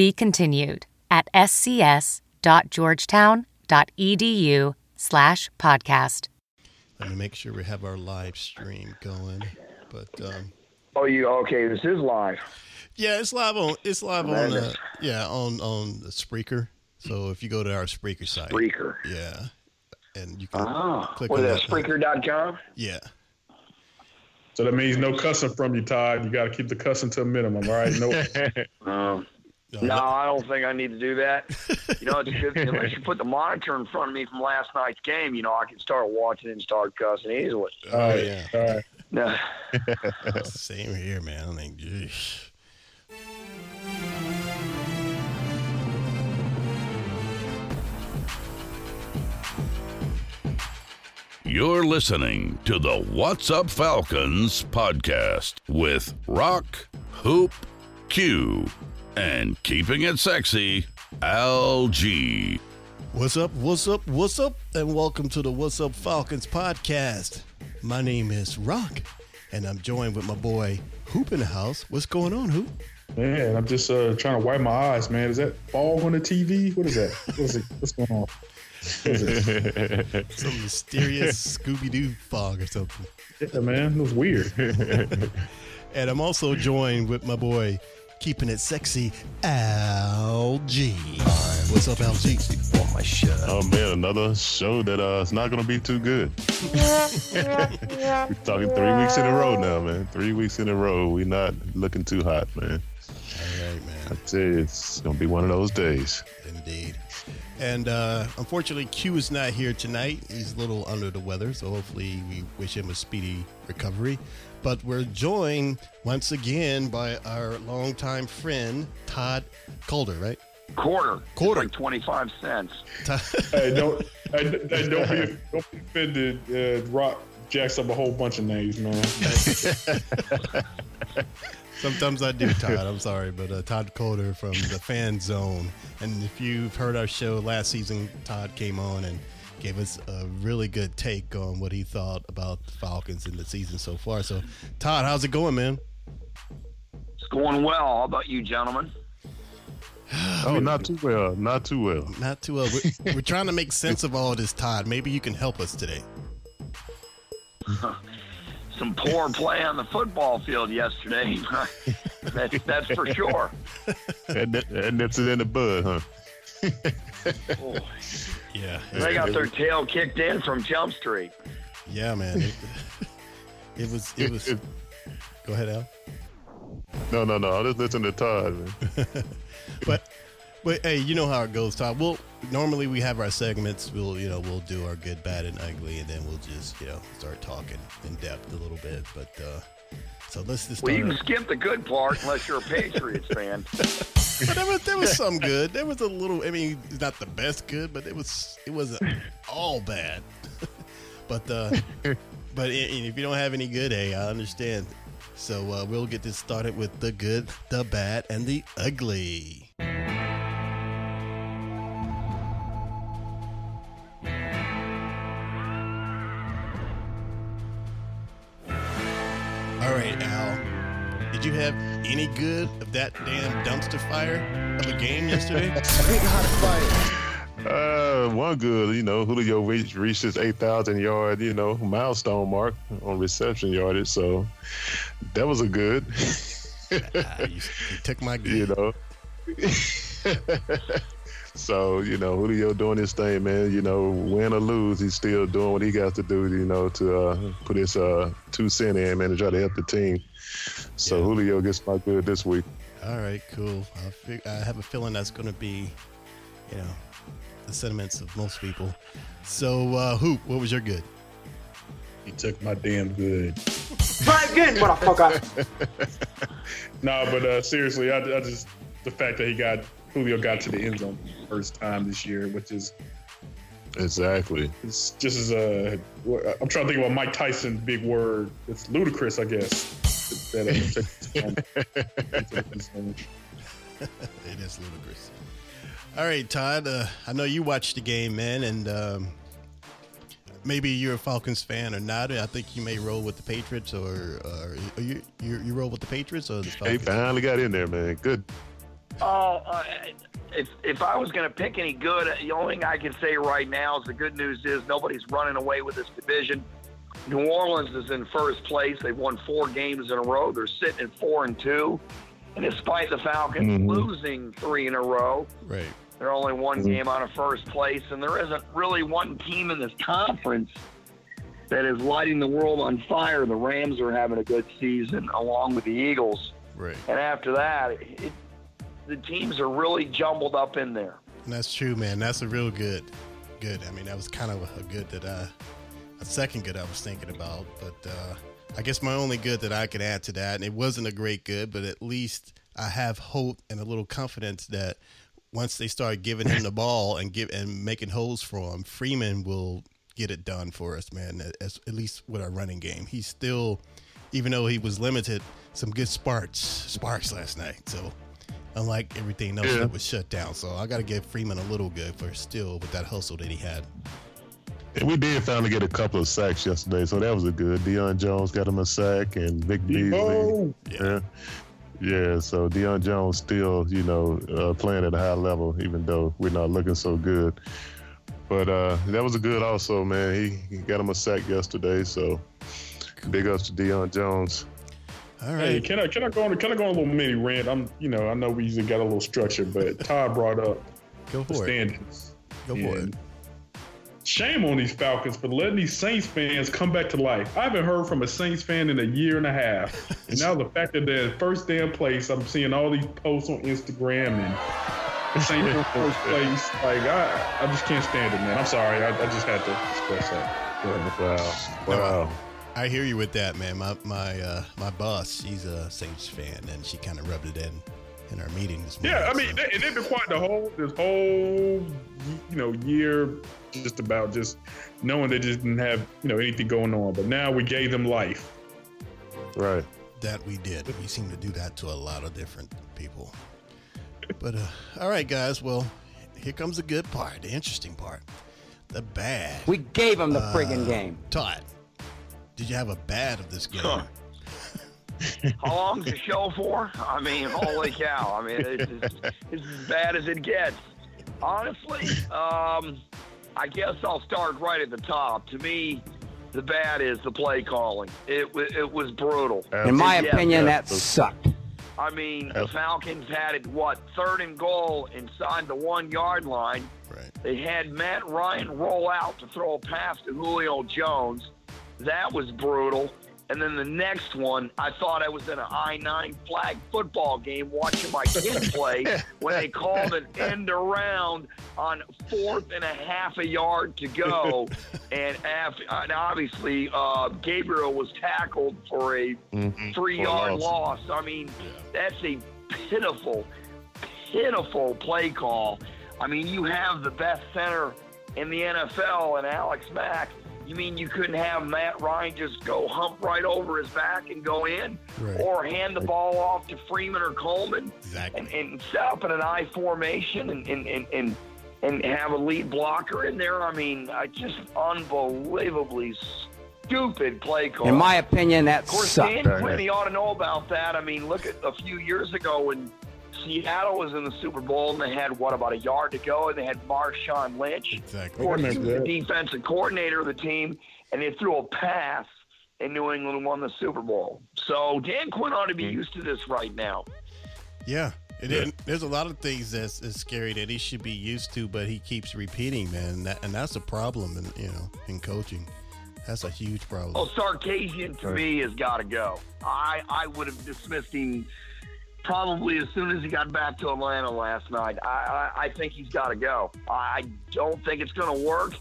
Be continued at scs.georgetown.edu slash podcast. Let me make sure we have our live stream going. But um, Oh, you okay? This is live. yeah, it's live on it's live on uh, yeah on on the Spreaker. So if you go to our Spreaker site, Spreaker. yeah, and you can Oh, click what on is that. that? Spreaker.com. Yeah, So that means no cussing from you, Todd. You got to keep the cussing to a minimum, all right? No, Um, No, no, I don't think I need to do that. You know, it's good, unless you put the monitor in front of me from last night's game, you know, I can start watching and start cussing easily. oh yeah, all right. No. same here, man. I think, geesh. You're listening to the What's Up Falcons podcast with Rock, Hoop, Q, and keeping it sexy, LG. What's up? What's up? What's up? And welcome to the What's Up Falcons podcast. My name is Rock, and I'm joined with my boy Hoop in the house. What's going on, Hoop? Man, I'm just uh, trying to wipe my eyes, man. Is that fog on the TV? What is that? What is it? What's going on? What is? Some mysterious Scooby Doo fog or something. Yeah, man, it was weird. And I'm also joined with my boy, keeping it sexy, Al G. What's up, Al G? Oh man, another show that uh it's not gonna be too good. We're talking three weeks in a row now, man. Three weeks in a row. We're not looking too hot, man. All right, man. I tell you, it's gonna be one of those days. Indeed. And uh, unfortunately, Q is not here tonight. He's a little under the weather, so hopefully we wish him a speedy recovery. But we're joined once again by our longtime friend, Todd Calder, right? Quarter. It's Quarter. like 25 cents. Todd, hey, don't, hey, hey, don't be, don't be offended. Uh, Rock jacks up a whole bunch of names, man. Sometimes I do, Todd. I'm sorry, but uh, Todd Calder from the Fan Zone. And if you've heard our show last season, Todd came on and gave us a really good take on what he thought about the Falcons in the season so far. So, Todd, how's it going, man? It's going well. How about you, gentlemen? Oh, not too well. Not too well. Not too well. We're, we're trying to make sense of all this, Todd. Maybe you can help us today. Some poor play on the football field yesterday. that's, that's for sure. And, that- and that's it in the bud, huh? Oh, Yeah. they got their tail kicked in from Jump Street. Yeah, man. It, it was, it was. Go ahead, Al. No, no, no. I'll just listen to Todd, man. but but hey, you know how it goes, Todd. We'll normally we have our segments. We'll you know we'll do our good, bad, and ugly, and then we'll just you know start talking in depth a little bit. But uh so let's just Well, you can skip the good part unless you're a Patriots fan. but there was there was some good. There was a little. I mean, it's not the best good, but it was it wasn't all bad. but uh but if you don't have any good, hey, I understand. So uh, we'll get this started with the good, the bad, and the ugly. All right, Al. Did you have any good of that damn dumpster fire of a game yesterday? Uh, one good, you know, Julio reached, reached his 8,000 yard, you know, milestone mark on reception yardage. So that was a good, Ah, you, you took my you know. so, you know, Julio doing his thing, man. You know, win or lose, he's still doing what he got to do, you know, to uh, put his uh, two cent in, man, to try to help the team. So Yeah. Julio gets my good this week. All right, cool. I, fig- I have a feeling that's going to be, you know, the sentiments of most people. So, uh, Hoop, what was your good? He took my damn good. Try again, motherfucker. No, but uh, seriously, I, I just the fact that he got Julio got to the end zone first time this year, which is Exactly. it's just as a. I'm trying to think about Mike Tyson's big word. It's ludicrous, I guess. That, it is ludicrous. All right, Todd. Uh, I know you watched the game, man, and um, maybe you're a Falcons fan or not. I think you may roll with the Patriots, or, or you, you you roll with the Patriots or the He Falcons. finally got in there, man. Good. Oh, uh, if if I was going to pick any good, the only thing I can say right now is the good news is nobody's running away with this division. New Orleans is in first place. They've won four games in a row. They're sitting at four and two, and despite the Falcons Mhm. losing three in a row, Right. they're only one Mhm. game out of first place, and there isn't really one team in this conference that is lighting the world on fire. The Rams are having a good season, along with the Eagles. Right. And after that, it, the teams are really jumbled up in there. That's true, man. That's a real good, good. I mean, that was kind of a good that I, a second good I was thinking about. But uh, I guess my only good that I could add to that, and it wasn't a great good, but at least I have hope and a little confidence that once they start giving him the ball and give and making holes for him, Freeman will get it done for us, man. As, at least with our running game, he's still, even though he was limited, some good sparks, sparks last night. So unlike everything else Yeah. that was shut down. So I got to give Freeman a little good for still with that hustle that he had. And we did finally get a couple of sacks yesterday, so that was a good. Deion Jones got him a sack, and Vic Beasley. Debo. Yeah. Yeah, so Deion Jones still, you know, uh, playing at a high level, even though we're not looking so good. But uh, that was a good also, man. He, he got him a sack yesterday, so big ups to Deion Jones. All Hey, can I can I go on can I go on a little mini rant? I'm you know I know we usually got a little structure, but Todd brought up Go the for it. Go for it. Shame on these Falcons for letting these Saints fans come back to life. I haven't heard from a Saints fan in a year and a half. And now the fact that they're in first damn place, I'm seeing all these posts on Instagram and Saints in first place. Like I, I just can't stand it, man. I'm sorry. I, I just had to express that. Go. Wow. Wow. I hear you with that, man. My my uh, my boss, she's a Saints fan, and she kind of rubbed it in in our meeting this morning. Yeah, I mean, so. they, they've been quiet the whole this whole you know year, just about just knowing they just didn't have you know anything going on. But now we gave them life. Right. that we did. We seem to do that to a lot of different people. But uh, all right, guys. Well, here comes the good part, the interesting part, the bad. We gave them the Uh, friggin' game. Todd, did you have a bad of this game? Huh. How long's the show for? I mean, holy cow! I mean, it's, it's, it's as bad as it gets. Honestly, um, I guess I'll start right at the top. To me, the bad is the play calling. It it was brutal. In my Yeah, opinion, yeah. that sucked. I mean, the Falcons had it what third and goal inside the one yard line. Right. They had Matt Ryan roll out to throw a pass to Julio Jones. That was brutal. And then the next one, I thought I was in an I 9 flag football game watching my kid play when they called an end around on fourth and a half a yard to go. and, af- and obviously, uh, Gabriel was tackled for a Mhm. three yard loss. loss. I mean, that's a pitiful, pitiful play call. I mean, you have the best center in the NFL and Alex Mack. You mean you couldn't have Matt Ryan just go hump right over his back and go in? Right. Or hand the ball off to Freeman or Coleman Exactly. and, and set up in an I formation and, and, and, and, and have a lead blocker in there? I mean, I just unbelievably stupid play call. In my opinion, that Of course, sucked. Dan Quinn, he ought to know about that. I mean, look at a few years ago when Seattle was in the Super Bowl and they had, what, about a yard to go, and they had Marshawn Lynch. Of Exactly. course, he was the defensive coordinator of the team, and they threw a pass, and New England won the Super Bowl. So Dan Quinn ought to be used to this right now. Yeah. It, it- there's a lot of things that's, that's scary that he should be used to, but he keeps repeating, man, and, that, and that's a problem, in, you know, in coaching. That's a huge problem. Oh, well, Sarkisian to me has got to go. I I would have dismissed him probably as soon as he got back to Atlanta last night. I I, I think he's got to go. I don't think it's going to work.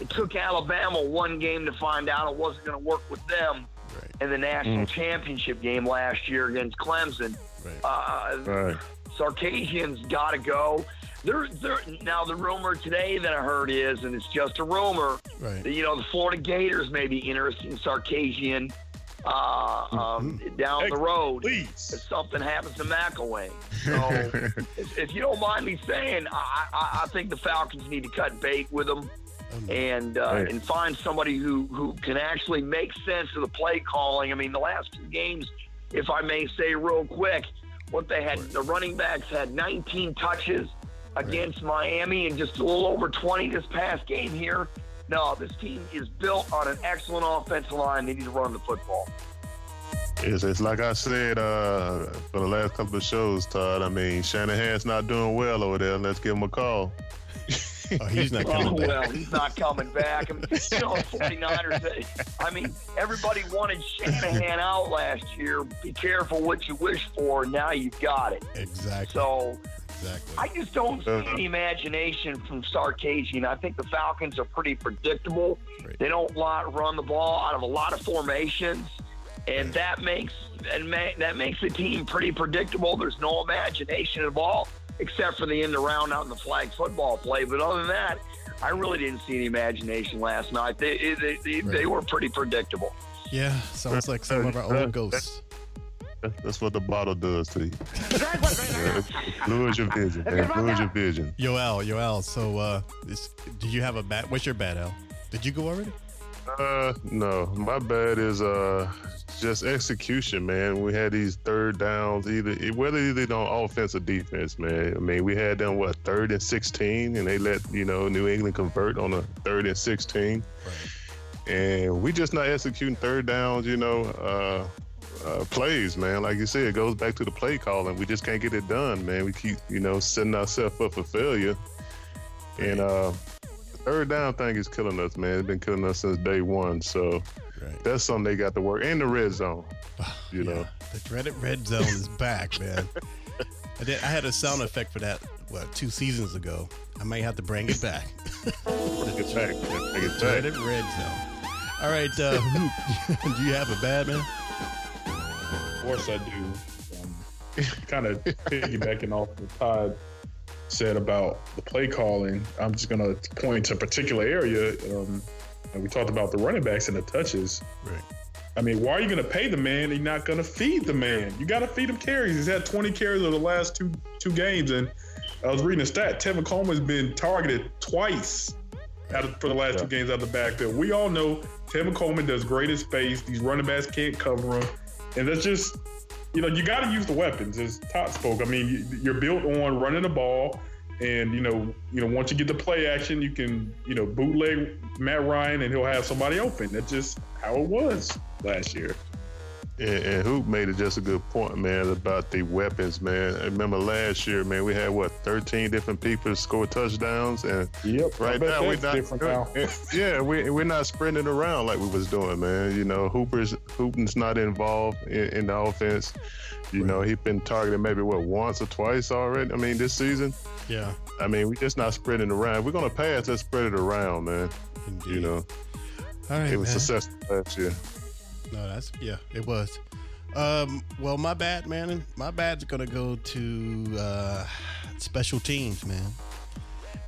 It took Alabama one game to find out it wasn't going to work with them Right. in the national championship game last year against Clemson. Right. Uh, Right. Sarkisian's got to go. There, there. Now the rumor today that I heard is, and it's just a rumor, Right. that, you know the Florida Gators may be interested in Sarkisian uh, um, down Hey, the road Please. if something happens to McElwain. So, if, if you don't mind me saying, I, I, I think the Falcons need to cut bait with them and uh, Right. and find somebody who, who can actually make sense of the play calling. I mean, the last two games, if I may say real quick, what they had, the running backs had 19 touches against Miami and just a little over 20 this past game here. No, this team is built on an excellent offensive line. They need to run the football. It's, it's like I said uh, for the last couple of shows, Todd. I mean, Shanahan's not doing well over there. Let's give him a call. Oh, he's not Oh, coming back. well, he's not coming back. I mean, you know, 49ers, I mean, everybody wanted Shanahan out last year. Be careful what you wish for. Now you've got it. Exactly. So exactly. I just don't see any imagination from Sarkisian. I think the Falcons are pretty predictable. Right. They don't lot run the ball out of a lot of formations, and that makes and ma- that makes the team pretty predictable. There's no imagination at all, except for the end around out in the flag football play. But other than that, I really didn't see any imagination last night. They they, they, they were pretty predictable. yeah, sounds like some of our old ghosts. That- That's what the bottle does to you. Yeah, it Lures your vision, man. Lures your vision. Yoel, Yoel. So, uh, this, do you have a bat? What's your bat, Al? Did you go already? Uh, no, my bad is uh just execution, man. We had these third downs, either whether either on offense or defense, man. I mean, we had them what third and sixteen, and they let you know New England convert on a third and sixteen, and we just not executing third downs, you know. Uh, uh, plays, man. Like you said, it goes back to the play calling. We just can't get it done, man. We keep, you know, setting ourselves up for failure. And uh, the third down thing is killing us, man. It's been killing us since day one. So Right. that's something they got to work. in the red zone, you Yeah, know. the dreaded red zone is back, man. I did. I had a sound effect for that. What two seasons ago? I might have to bring it back. Bring it back. Bring it back. dreaded red zone. All right, uh, do you have a bad man? Of course I do. Um, kind of piggybacking off what Todd said about the play calling. I'm just going to point to a particular area. Um, and we talked about the running backs and the touches. Right. I mean, why are you going to pay the man? and You're not going to feed the man. You got to feed him carries. He's had 20 carries over the last two two games, and I was reading a stat. Tevin Coleman's been targeted twice out of, for the last two games out of the backfield. We all know Tevin Coleman does great in space. These running backs can't cover him, and that's just you know you got to use the weapons. As Todd spoke, I mean, you- you're built on running the ball. And you know, you know, once you get the play action, you can, you know, bootleg Matt Ryan, and he'll have somebody open. That's just how it was last year. And, and Hoop made it just a good point, man, about the weapons, man. I remember last year, man, we had what 13 different people score touchdowns, and Yep. right now we're not. now. Yeah, we we're not sprinting around like we was doing, man. You know, Hooper's Hooper's not involved in, in the offense. You know, he's been targeted maybe what once or twice already. I mean, this season. Yeah. I mean, we're just not spreading around. If we're gonna pass, let's spread it around, man. Indeed. You know, All right, it was man. successful last year. No, that's yeah, it was. Um, well, my bad, man. My bad's gonna go to uh, special teams, man.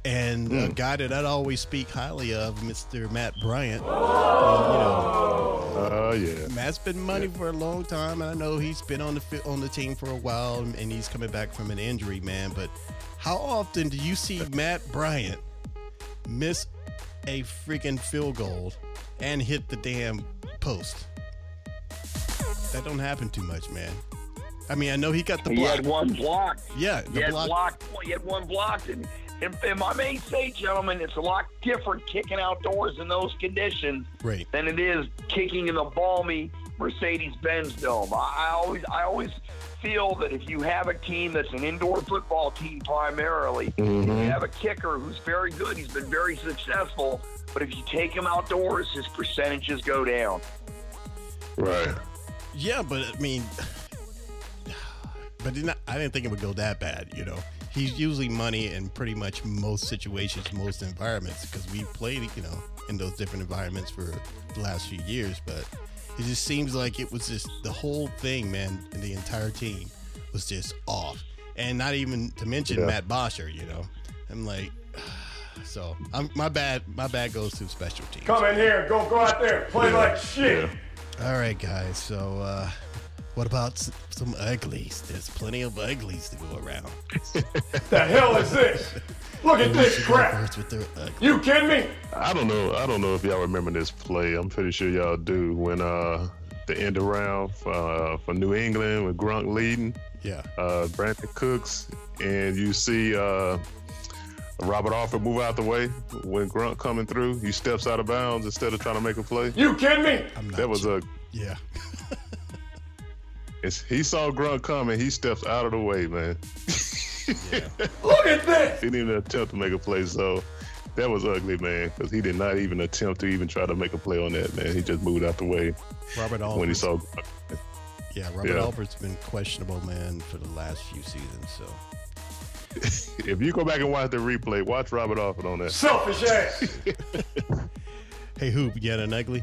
And a guy that I'd always speak highly of, Mr. Matt Bryant. Uh, you know, Oh yeah. Matt's been money for a long time, and I know he's been on the fi- on the team for a while, and he's coming back from an injury, man. But how often do you see Matt Bryant miss a freaking field goal and hit the damn post? That don't happen too much, man. I mean, I know he got the block. He had one block. yeah, He the had block. blocked. He had one blocked, and, and, and I may say, gentlemen, it's a lot different kicking outdoors in those conditions Right. than it is kicking in the balmy Mercedes-Benz Dome. I, I always, I always feel that if you have a team that's an indoor football team primarily, and you mm-hmm. have a kicker who's very good, he's been very successful. But if you take him outdoors, his percentages go down. Right. Yeah, but I mean, but didn't, I didn't think it would go that bad. You know, he's usually money in pretty much most situations, most environments, because we played, you know, in those different environments for the last few years. But it just seems like it was just the whole thing, man, and the entire team was just off. and not even to mention Yeah. Matt Bosher. You know, I'm like, so I'm my bad. My bad goes to special teams. Come in here, go go out there, play like shit. All right, guys. So, uh, what about s- some uglies? There's plenty of uglies to go around. The hell is this? Look at Who this should go crap. first with their ugly? You kidding me? I don't know. I don't know if y'all remember this play. I'm pretty sure y'all do. When uh the end around for, uh, for New England with Gronk leading, Yeah. uh, Brandin Cooks, and you see uh, Robert Alford move out the way when Gronk coming through. He steps out of bounds instead of trying to make a play. You kidding me? That was sure. a. Yeah. It's, he saw Gronk coming. He steps out of the way, man. Look at this. He didn't even attempt to make a play. So that was ugly, man, because he did not even attempt to even try to make a play on that, man. He just moved out the way Robert Alford. when he saw. Yeah, Robert Yeah. Alford's been questionable, man, for the last few seasons. So If you go back and watch the replay, watch Robert Alford on that. Selfish ass. Hey, Hoop, you got an ugly?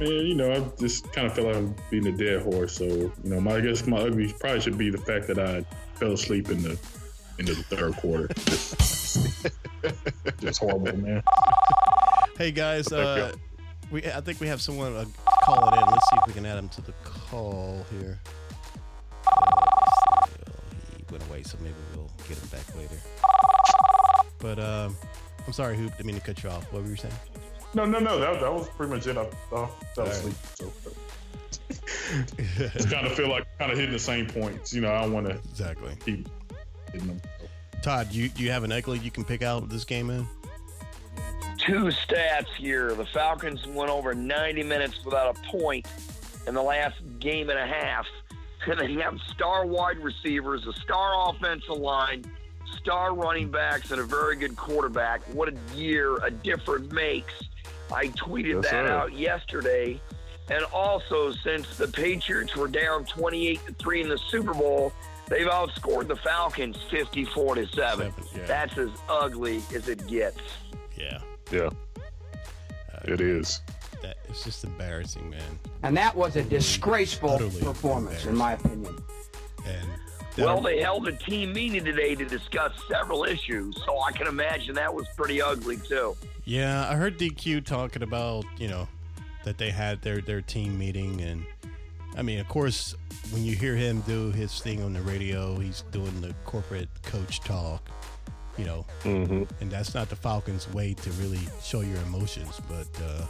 Man, you know, I just kind of feel like I'm beating a dead horse. So, you know, my I guess my ugly probably should be the fact that I fell asleep in the into the third quarter. Just, just horrible, man. Hey, guys. Uh, we I think we have someone uh, calling in. Let's see if we can add him to the call here. Went away, so maybe we'll get him back later. But um, I'm sorry, Hoop. Didn't mean to cut you off. What were you saying? No, no, no. That, that was pretty much it. I, I fell right. asleep. So, just kind of feel like kind of hitting the same points. You know, I don't want to exactly. keep hitting them. Todd, you do you have an ugly you can pick out this game in? Two stats here. The Falcons went over 90 minutes without a point in the last game and a half. And they have star wide receivers, a star offensive line, star running backs, and a very good quarterback. What a year a difference makes. I tweeted Yes, that sir. out yesterday. And also, since the Patriots were down 28 to 3 in the Super Bowl, they've outscored the Falcons 54 to 7. Yeah. That's as ugly as it gets. Yeah, Yeah, uh, it is. That it's just embarrassing, man. And that was a disgraceful Utterly performance, in my opinion. And Well, they held a team meeting today to discuss several issues, so I can imagine that was pretty ugly too. Yeah, I heard DQ talking about you know that they had their their team meeting, and I mean, of course, when you hear him do his thing on the radio, he's doing the corporate coach talk, you know, hmm and that's not the Falcons' way to really show your emotions. But uh,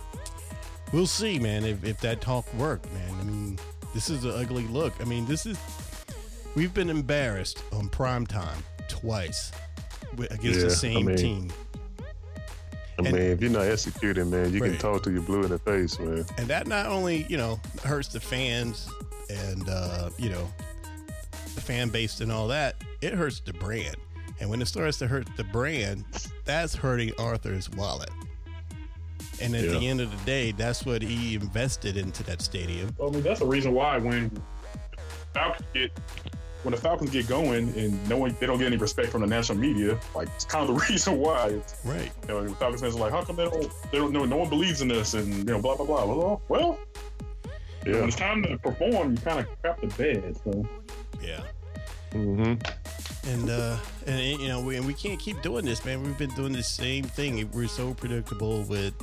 we'll see, man, if, if that talk worked, man. I mean, this is an ugly look. I mean, this is we've been embarrassed on prime time twice against Yeah, the I same mean- team. I And- mean, if you're not executing, man, you Right. can talk to you blue in the face, man. and that not only you know hurts the fans and uh, you know the fan base and all that, it hurts the brand. And when it starts to hurt the brand, that's hurting Arthur's wallet. And at the end of the day, that's what he invested into that stadium. Well, I mean, that's the reason why when Falcons get when the Falcons get going and no one they don't get any respect from the national media, like it's kind of the reason why. It's, Right. you know, the Falcons fans are like, how come they don't they don't know no one believes in this and you know blah blah blah. Well, well, when Yeah. it's time to perform, you kind of crap the bed. So Yeah. hmm And uh and you know, we and we can't keep doing this, man. We've been doing the same thing. We're so predictable with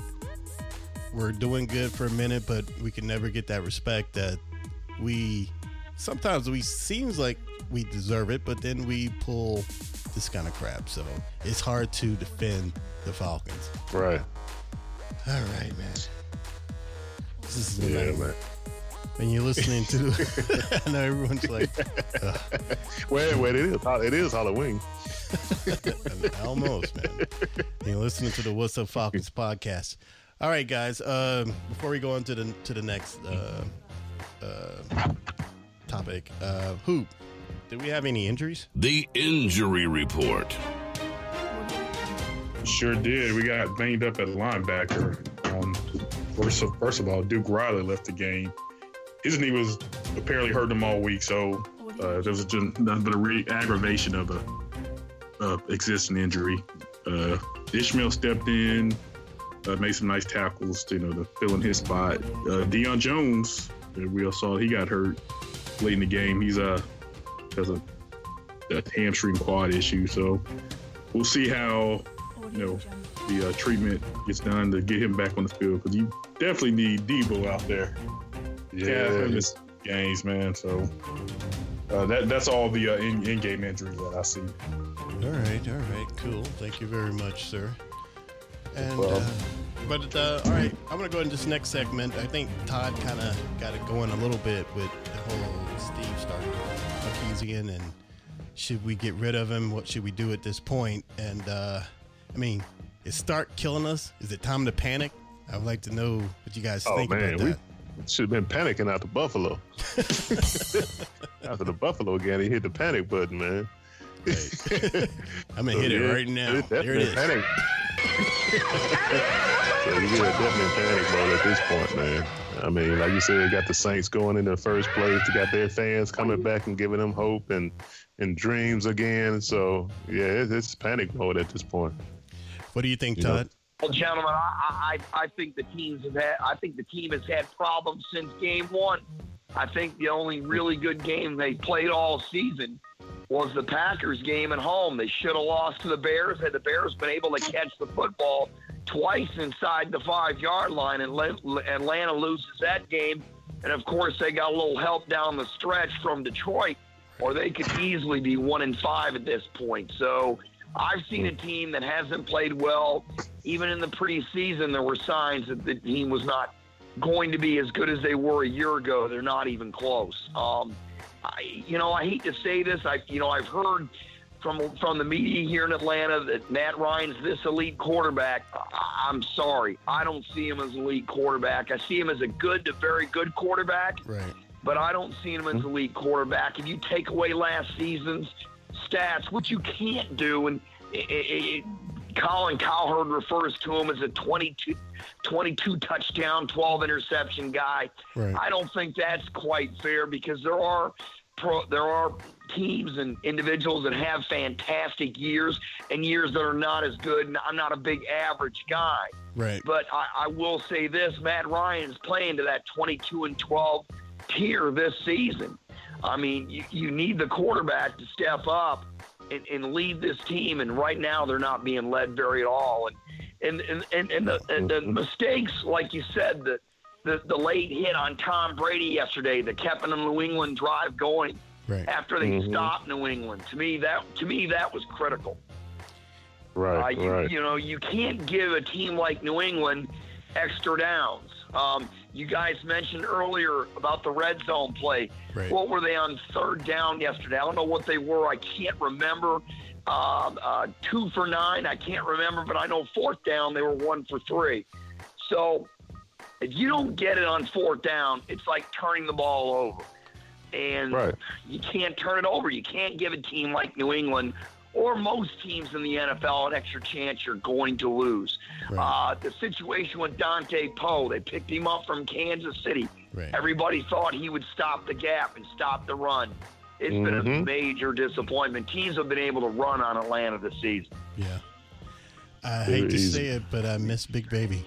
we're doing good for a minute, but we can never get that respect that we sometimes we seems like we deserve it, but then we pull this kind of crap. So it's hard to defend the Falcons. Right. All right, man. This is Yeah, man. when you're listening to I know everyone's like ugh. Wait, wait, it is. It is Halloween. Almost, man. You're listening to the What's Up Falcons podcast. All right, guys. Um, before we go on to the to the next uh, uh, topic, uh, hoop. Did we have any injuries? The injury report. Sure did. We got banged up at linebacker. Um, first, of, first of all, Duke Riley left the game. His knee was apparently hurting him all week, so uh, there was just nothing but a re-aggravation of a uh, existing injury. Uh, Ishmael stepped in, uh, made some nice tackles, you know, to fill in his spot. Uh, Deion Jones, uh, we all saw he got hurt late in the game. He's uh because of the hamstring quad issue. So we'll see how you know the uh, treatment gets done to get him back on the field because you definitely need Debo out there. Yeah, in games, man. So uh, that that's all the uh, in, in-game injuries that I see. All right, all right, cool. Thank you very much, sir. And Well- uh, but uh, all right, I'm gonna go into this next segment. I think Todd kind of got it going a little bit with the whole Steve starting Sarkisian and should we get rid of him? What should we do at this point? And uh, I mean, is Sark killing us? Is it time to panic? I would like to know what you guys Oh think man, about we should have been panicking after Buffalo. after the Buffalo game, he hit the panic button, man. I'm gonna hit it yeah, right now. it's There it definitely is. Panic. so you get definitely in panic mode at this point, man. I mean, like you said, you got the Saints going in the first place. You got their fans coming back and giving them hope and and dreams again. So yeah, it's, it's panic mode at this point. What do you think, You know, Todd? Well, gentlemen, I, I I think the teams have had. I think the team has had problems since game one. I think the only really good game they played all season was the Packers game at home. They should have lost to the Bears had the Bears been able to catch the football twice inside the five yard line, and Atlanta loses that game. And of course, they got a little help down the stretch from Detroit, or they could easily be one in five at this point. So I've seen a team that hasn't played well. Even in the preseason, there were signs that the team was not going to be as good as they were a year ago. They're not even close. Um, I, you know, I hate to say this. I, you know, I've heard from from the media here in Atlanta that Matt Ryan's this elite quarterback. I, I'm sorry, I don't see him as an elite quarterback. I see him as a good to very good quarterback Right. but I don't see him as a elite quarterback. If you take away last season's stats, which you can't do, and it, it, it, Colin Cowherd refers to him as a 22, 22 touchdown, 12 interception guy. Right. I don't think that's quite fair because there are pro, there are teams and individuals that have fantastic years and years that are not as good. And I'm not a big average guy. Right. But I, I will say this: Matt Ryan is playing to that 22 and 12 tier this season. I mean, you, you need the quarterback to step up and, and lead this team, and right now they're not being led very at all. And and and and, and, the, and the mistakes, like you said, the, the the late hit on Tom Brady yesterday that kept the New England drive going Right. after they stopped New England. To me, that to me that was critical. Uh, Right, you, right. you know, you can't give a team like New England extra downs. Um, you guys mentioned earlier about the red zone play. Right. What were they on third down yesterday? I don't know what they were. I can't remember. Um, uh, two for nine. I can't remember, but I know fourth down they were one for three. So if you don't get it on fourth down, it's like turning the ball over. And Right. you can't turn it over. You can't give a team like New England or most teams in the NFL an extra chance you're going to lose. Right. Uh, the situation with Dontari Poe, they picked him up from Kansas City. Right. Everybody thought he would stop the gap and stop the run. It's been a Mhm. major disappointment. Teams have been able to run on Atlanta this season. Yeah. I Very hate to easy. say it, but I miss Big Baby,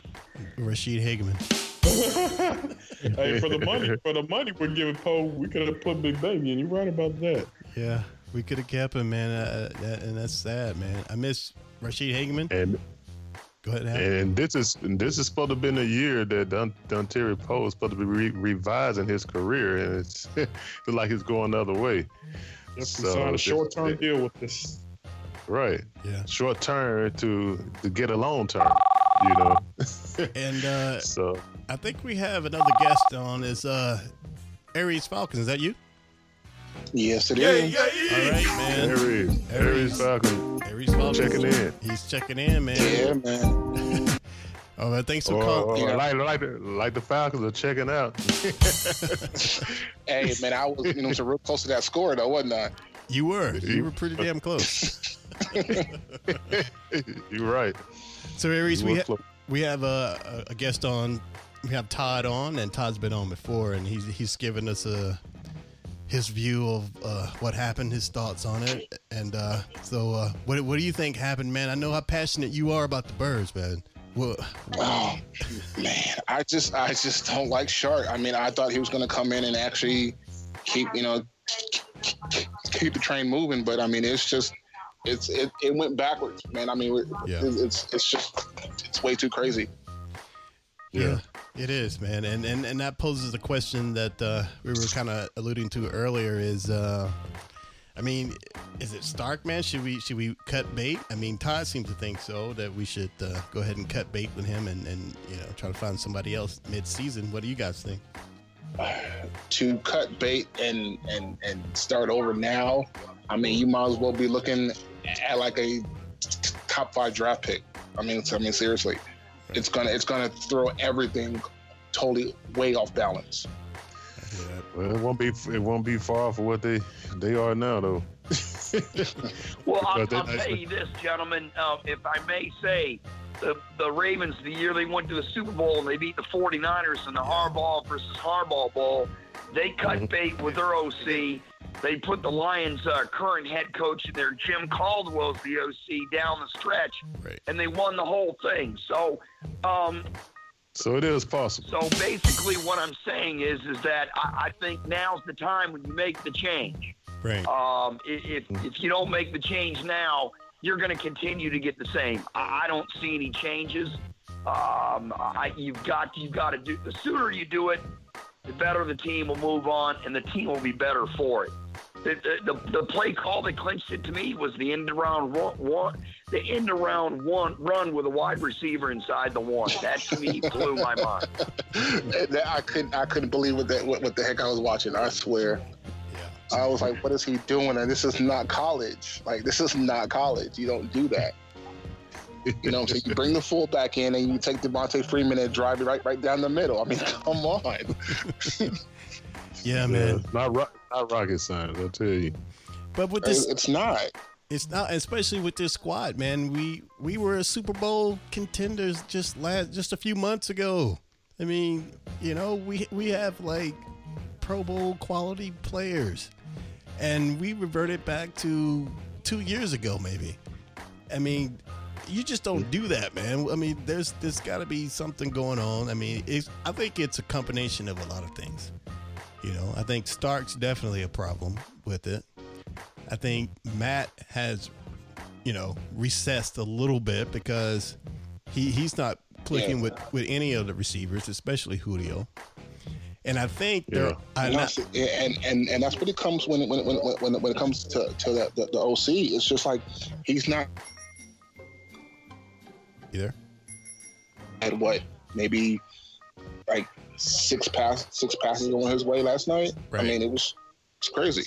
Ra'Shede Hageman. hey, for the money, for the money we're giving Poe, we could have put Big Baby in. You're right about that. Yeah, we could have kept him, man, uh, that, and that's sad, man. I miss Ra'Shede Hageman. And Go ahead, Al. and this is and this is supposed to have been a year that Don, Terry Poe is supposed to be re- revising his career, and it's it's like it's going the other way. If we So, sign a short term deal with this. Right, Yeah, short term to to get a long term, you know. and uh, so I think we have another guest on. Is uh, Aries Falcons? Is that you? Yes, it Yeah, is. yeah, yeah. All right, man. Aries, Aries. Aries Falcon, Aries Falcons checking in. He's checking in, man. Yeah, man. Oh, man, thanks for Or, calling. or Yeah. like like the, like the Falcons are checking out. Hey, man, I was, you know, so real close to that score, though, wasn't I? You were. You were pretty damn close. You're right. So, Aries, You we were ha- close. we have a, a guest on. We have Todd on, and Todd's been on before, and he's he's given us a his view of uh, what happened, his thoughts on it, and uh, so uh, what what do you think happened, man? I know how passionate you are about the birds, man. Well, Oh man, I just I just don't like Sark. I mean, I thought he was going to come in and actually keep you know keep the train moving. But I mean, it's just it's it, it went backwards, man. I mean, it, Yeah. it's it's just it's way too crazy. Yeah, it is, man, and and and that poses the question that uh, we were kind of alluding to earlier. Is uh, I mean, is it Sark, man? Should we should we cut bait? I mean, Todd seems to think so that we should uh, go ahead and cut bait with him, and and you know try to find somebody else mid season. What do you guys think? To cut bait and and and start over now, I mean, you might as well be looking at like a top five draft pick. I mean, I mean, seriously, it's gonna it's gonna throw everything totally way off balance. Yeah, Well, it won't be it won't be far from what they they are now though. Well, I'll, I'll tell you this, gentlemen, uh, if I may say, the, the Ravens, the year they went to the Super Bowl and they beat the 49ers in the Harbaugh versus Harbaugh Bowl, they cut bait with their OC. They put the Lions' uh, current head coach in there, Jim Caldwell's the OC, down the stretch, Right. and they won the whole thing. So, um, So it is possible. so basically, what I'm saying is, is that I, I think now's the time when you make the change. Right. Um, if if you don't make the change now, you're going to continue to get the same. I, I don't see any changes. Um, I, you've got you've got to do. The sooner you do it, the better the team will move on, and the team will be better for it. The, the, the, the play call that clinched it to me was the end around one, one the end around one run with a wide receiver inside the one. That to me blew my mind. That- I couldn't I couldn't believe what that what, what the heck I was watching. I swear. Yeah. I was like, what is he doing? And this is not college. Like, this is not college. You don't do that. You know what I'm saying? You bring the fullback in and you take Devonta Freeman and drive it right right down the middle. I mean, come on. Yeah, Yeah, man. not ro- not rocket science, I'll tell you. But with this, it's not. it's not, especially with this squad, man. We we were a Super Bowl contenders just last just a few months ago. I mean, you know, we we have like Pro Bowl quality players, and we reverted back to two years ago, maybe. I mean, you just don't do that, man. I mean, there's there's got to be something going on. I mean, it's, I think it's a combination of a lot of things. You know, I think Sark's definitely a problem with it. I think Matt has, you know, recessed a little bit because he he's not clicking Yeah. with with any of the receivers, especially Julio. And I think Yeah. I And, not, and, and and that's what it comes when when when when, when it comes to to the, the, the OC. It's just like he's not either. at what maybe like six pass six passes going his way last night. Right. I mean, it was it's crazy.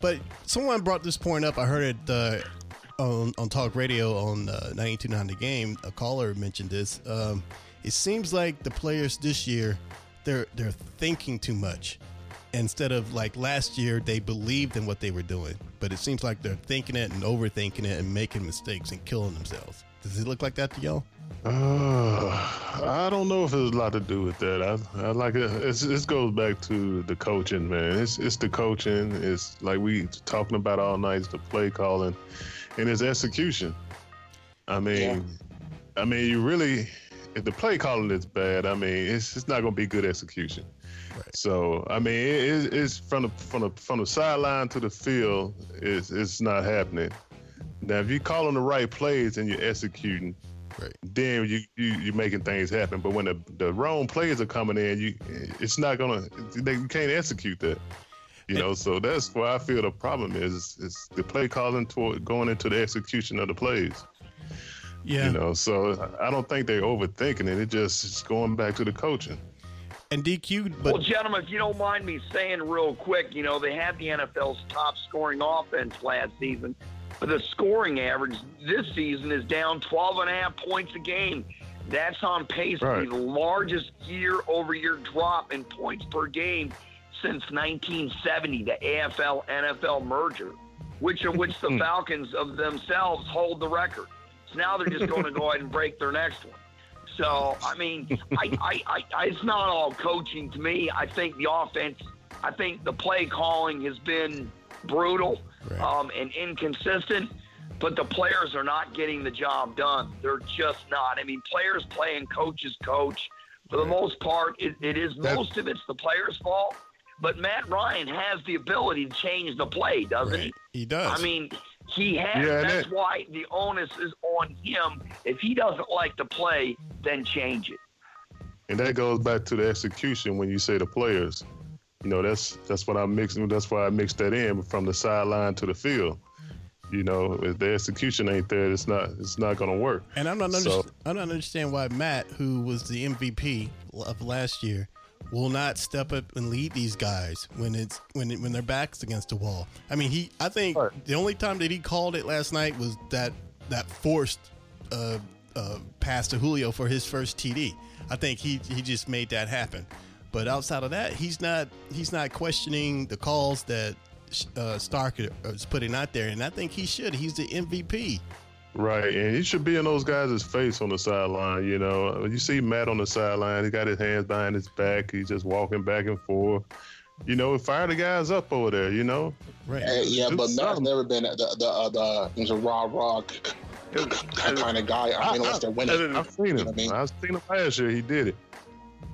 But someone brought this point up. I heard it uh, on on talk radio on uh, 92.9 The Game. A caller mentioned this. Um, it seems like the players this year they're they're thinking too much instead of like last year they believed in what they were doing. But it seems like they're thinking it and overthinking it and making mistakes and killing themselves. Does it look like that to y'all? Uh, I don't know if there's a lot to do with that. I, I like it. It's, this goes back to the coaching, man. It's it's the coaching. It's like we talking about all night. It's the play calling, and it's execution. I mean, I mean, you really, if the play calling is bad, I mean, it's it's not going to be good execution. So I mean, it, it- it's from the from the from the sideline to the field. It's it's not happening. Now, if you're calling the right plays and you're executing, Right. then you, you you're making things happen. But when the, the wrong players are coming in, you it's not gonna they you can't execute that. You know, so that's why I feel the problem is is the play calling toward going into the execution of the plays. Yeah. You know, so I don't think they're overthinking it. It just it's going back to the coaching. And DQ, but well, gentlemen, if you don't mind me saying real quick, you know, they had the NFL's top scoring offense last season, but the scoring average this season is down 12 and a half points a game. That's on pace to be the largest year over year drop in points per game since 1970, the AFL NFL merger, which of which the hmm. Falcons of themselves hold the record. So now they're just going to go ahead and break their next one. So I mean, I, I, I, it's not all coaching to me. I think the offense, I think the play calling has been brutal Right. um, and inconsistent. But the players are not getting the job done. They're just not. I mean, players play and coaches coach. For the most part, it, it is most of it's the players' fault. but Matt Ryan has the ability to change the play, doesn't Right. He does. I mean, he has. Yeah, that's it- why the onus is on him. If he doesn't like the play, then change it. And that goes back to the execution when you say the players. You know, that's that's what I'm mixing. That's why I mixed that in from the sideline to the field. You know, if the execution ain't there, it's not it's not gonna work. And I'm not underst- So- I don't understand why Matt, who was the MVP of last year, will not step up and lead these guys when it's when it, when their backs against the wall. I mean, he I think Right. the only time that he called it last night was that that forced uh, uh, pass to Julio for his first TD. I think he he just made that happen. But outside of that, he's not he's not questioning the calls that uh, Sark is putting out there, and I think he should. He's the MVP. Right, and he should be in those guys' face on the sideline. You know, you see Matt on the sideline. He got his hands behind his back. He's just walking back and forth. You know, fire the guys up over there. You know, Right. Uh, yeah, Do but Matt's something. never been the the uh, the he's a raw raw kind of guy. I mean, unless they're winning. I've seen You know him. what I mean? I've seen him last year. He did it.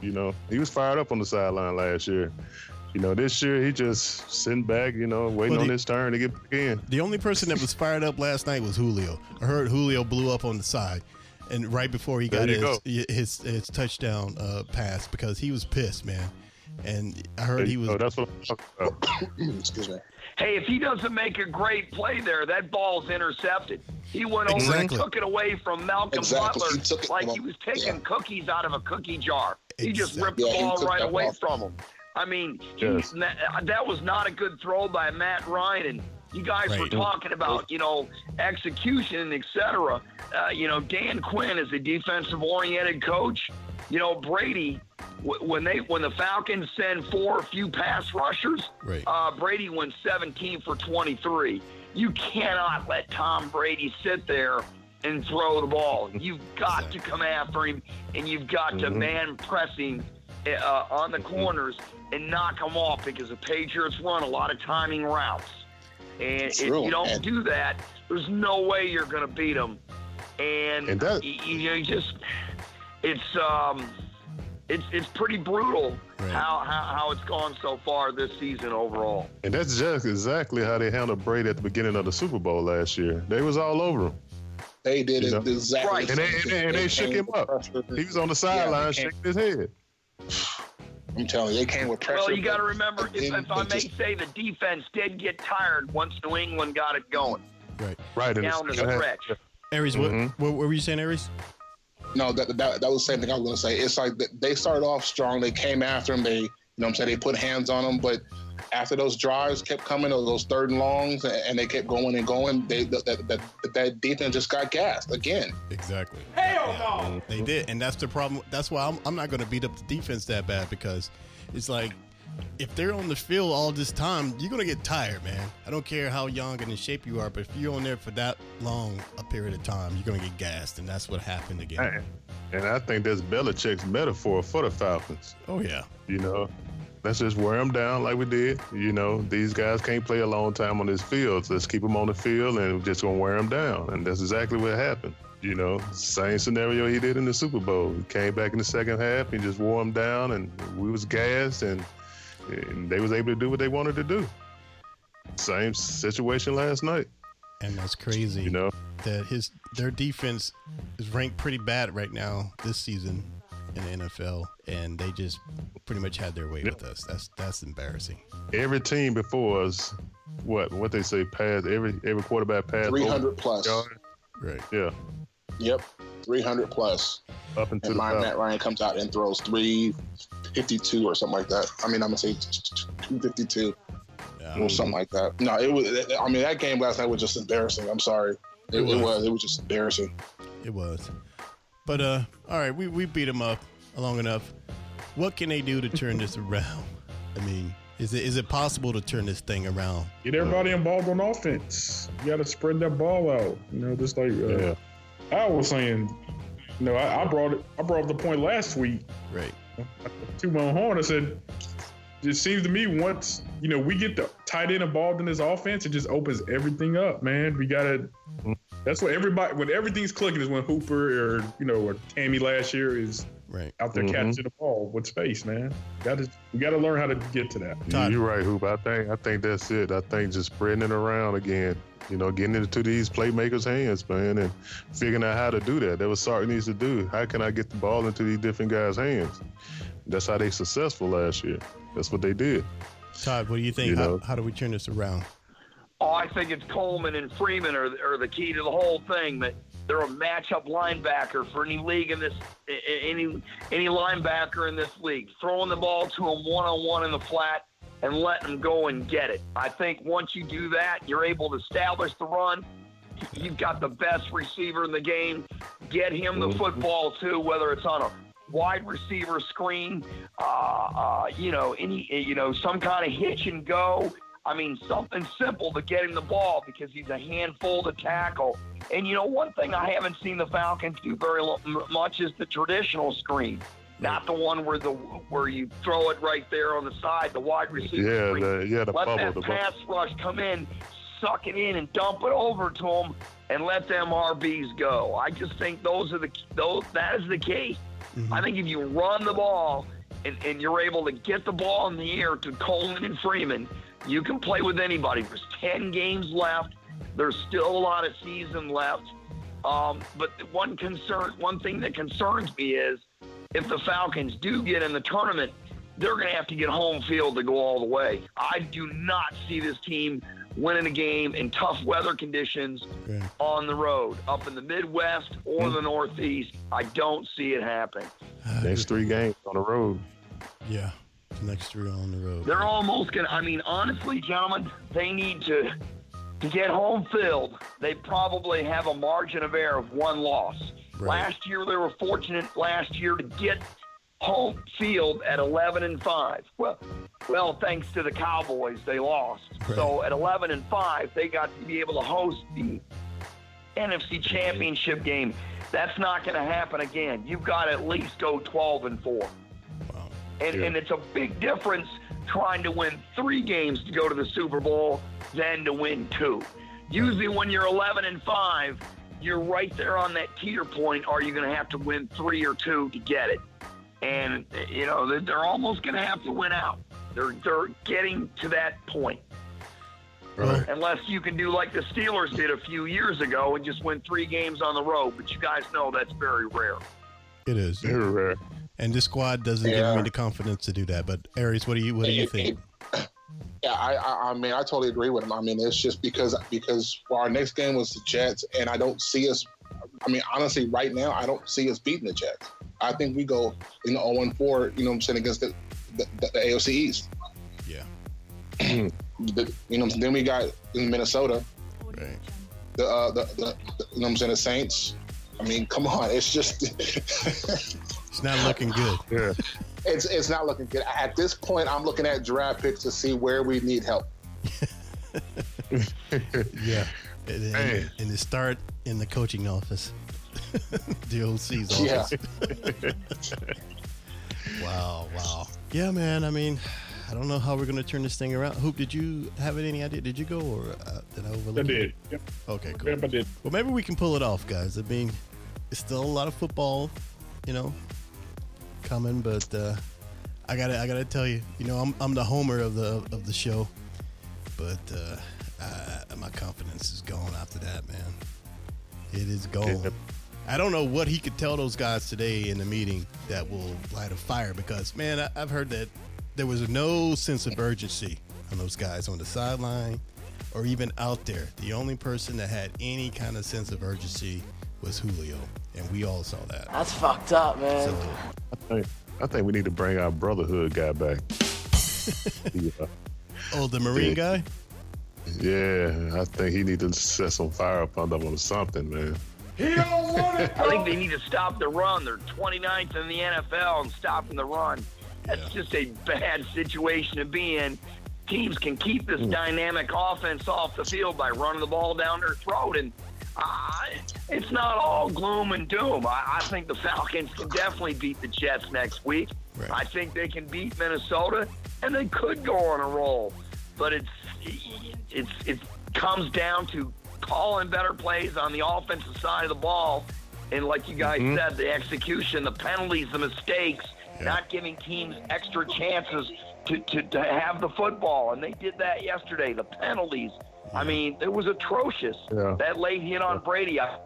You know, he was fired up on the sideline last year. You know, this year he just sitting back. You know, waiting Well, on his turn to get back in. The only person that was fired up last night was Julio. I heard Julio blew up on the side, and right before he got you his, his his touchdown uh, pass because he was pissed, man. And I heard he was Oh, that's what I'm talking about. Excuse me. Hey, if he doesn't make a great play there, that ball's intercepted. He went over Exactly. and took it away from Malcolm Exactly. Butler He took it like from he was taking Yeah. cookies out of a cookie jar. He just ripped Yeah, the ball right away ball. from him. I mean, Yes. that, that was not a good throw by Matt Ryan. And you guys were talking about, you know, execution, et cetera. Uh, you know, Dan Quinn is a defensive-oriented coach. You know, Brady, when they when the Falcons send four few pass rushers, Right. uh, Brady went 17 for 23. You cannot let Tom Brady sit there and throw the ball. You've got to come after him, and you've got to Mhm. man pressing uh, on the corners and knock him off because the Patriots run a lot of timing routes. And if True. you don't And- do that, there's no way you're going to beat them. And, And that- you, know, just it's um, it's it's pretty brutal Right. how, how how it's gone so far this season overall. And that's just exactly how they handled Brady at the beginning of the Super Bowl last year. They was all over him. They did You it know? exactly. Right. And they, and they, and they shook him up. pressure. He was on the sideline they came- shaking his head. I'm telling you, they came with pressure. Well, you got to remember, if, if I may just- say, the defense did get tired once New England got it going right. Right down the second stretch. Aries, Mhm. what, what, what were you saying, Aries? No, that, that that was the same thing I was going to say. It's like they started off strong. They came after him. They, you know, what I'm saying they put hands on him. But after those drives kept coming, those, those third and longs, and, and they kept going and going, they that, that, that, that defense just got gassed again. Exactly. Hell no. They did, and that's the problem. That's why I'm, I'm not going to beat up the defense that bad because it's like if they're on the field all this time, you're going to get tired, man. I don't care how young and in shape you are, but if you're on there for that long a period of time, you're going to get gassed, and that's what happened again. And I think that's Belichick's metaphor for the Falcons. Oh yeah, You know, let's just wear them down like we did. You know, these guys can't play a long time on this field. So let's keep them on the field and we're just gonna wear them down. And that's exactly what happened. You know, same scenario he did in the Super Bowl. He came back in the second half and just wore them down, and we was gassed, and, and they was able to do what they wanted to do. Same situation last night. and that's crazy. You know, that his their defense is ranked pretty bad right now this season in the NFL, and they just pretty much had their way with us. That's that's embarrassing. every team before us, what what they say, passed every every quarterback passed 300 plus. yards. Right. Yeah, Yep, 300 plus. up into And the my Matt Ryan comes out and throws 352 or something like that. I mean, I'm gonna say 252 Yeah. or something like that. No, it was. I mean, that game last night was just embarrassing. I'm sorry. It, It it was. was. It was just embarrassing. It was. But uh all right, we, we beat them up long enough. What can they do to turn this around? I mean, is it is it possible to turn this thing around? Get everybody involved on offense. You got to spread that ball out. You know, just like uh, Yeah. I was saying. You know, I, I brought it. I brought up the point last week Right. to my horn. I said, it seems to me once you know we get the tight end involved in this offense, it just opens everything up, man. We gotta. That's what everybody when everything's clicking is when Hooper or you know or Tamme last year is Right. out there Mhm. catching the ball with space, man. Got to we got to learn how to get to that. Todd. You're right, Hoop. I think I think that's it. I think just spreading it around again. You know, getting into these playmakers' hands, man, and figuring out how to do that. That was Sark needs to do. How can I get the ball into these different guys' hands? That's how they successful last year. That's what they did. Todd, what do you think? You how, how do we turn this around? Oh, I think it's Coleman and Freeman are, are the key to the whole thing. That they're a matchup linebacker for any league in this, any any linebacker in this league. Throwing the ball to him one on one in the flat and letting him go and get it. I think once you do that, you're able to establish the run. You've got the best receiver in the game. Get him the football too, whether it's on a wide receiver screen, uh, uh, you know, any, you know, some kind of hitch and go. I mean, something simple to get him the ball because he's a handful to tackle. And you know, one thing I haven't seen the Falcons do very much is the traditional screen, not the one where the where you throw it right there on the side, the wide receiver Yeah, screen. the, yeah, the let bubble, that the bubble. pass rush come in, suck it in, and dump it over to them, and let them RBs go. I just think those are the those that is the key. Mm-hmm. I think if you run the ball and, and you're able to get the ball in the air to Coleman and Freeman, you can play with anybody. There's 10 games left. There's still a lot of season left. Um, but one concern, one thing that concerns me is if the Falcons do get in the tournament, they're going to have to get home field to go all the way. I do not see this team winning a game in tough weather conditions Yeah. on the road, up in the Midwest or the Northeast. I don't see it happen. Next three games on the road. Yeah. Next three on the road. They're almost gonna. I mean, honestly, gentlemen, they need to to get home field. They probably have a margin of error of one loss. Right. Last year, they were fortunate last year to get home field at 11 and five. Well, well, thanks to the Cowboys, they lost. So at 11 and five, they got to be able to host the NFC Championship game. That's not going to happen again. You've got to at least go 12 and four. Wow. And, Yeah. and it's a big difference trying to win three games to go to the Super Bowl than to win two. Usually, when you're 11 and five, you're right there on that teeter point. Are you going to have to win three or two to get it? And you know they're- they're almost going to have to win out. They're they're getting to that point. Right. Unless you can do like the Steelers did a few years ago and just win three games on the road, but you guys know that's very rare. It is. Very rare. And this squad doesn't Yeah. give me the confidence to do that. But Aries, what do you what do you think? Yeah, I, I, I mean, I totally agree with him. I mean, it's just because because our next game was the Jets, and I don't see us. I mean, honestly, right now, I don't see us beating the Jets. I think we go, you know, 0 4, you know what I'm saying, against the, the, the, the AFC East. Yeah. The, you know, then we got in Minnesota, Right. the, uh, the, the, the, you know what I'm saying, the Saints. I mean, come on, it's just, It's not looking good. Yeah. it's it's not looking good. At this point, I'm looking at draft picks to see where we need help. Yeah. And, and, and it start in the coaching office. the OC's Yeah. office. wow, wow. Yeah, man. I mean, I don't know how we're gonna turn this thing around. Hoop, did you have any idea? Did you go or uh, did I overlook? I did. Yep, Okay, cool. yep, I did. Well, maybe we can pull it off, guys. I mean, it's still a lot of football, you know, coming, but uh, I gotta, I gotta tell you, you know, I'm, I'm the homer of the of the show, but uh, uh, my confidence is gone after that, man. It is gone. Yep. I don't know what he could tell those guys today in the meeting that will light a fire because, man, I, I've heard that there was no sense of urgency on those guys on the sideline or even out there. The only person that had any kind of sense of urgency was Julio, and we all saw that. That's fucked up, man. So, I think, I think we need to bring our brotherhood guy back. yeah. oh, the Marine guy? yeah, I think he need to set some fire up under him or something, man. He don't want it. I think they need to stop the run. They're 29th in the NFL and stopping the run. That's Yeah. just a bad situation to be in. Teams can keep this dynamic offense off the field by running the ball down their throat, and uh, it's not all gloom and doom. I, I think the Falcons can definitely beat the Jets next week. Right. I think they can beat Minnesota, and they could go on a roll. But it's it's it comes down to calling better plays on the offensive side of the ball And like you guys Mhm. said, the execution, the penalties, the mistakes, Yeah. not giving teams extra chances to, to, to have the football. And they did that yesterday. The penalties. I mean, it was atrocious. Yeah. That late hit on Brady I,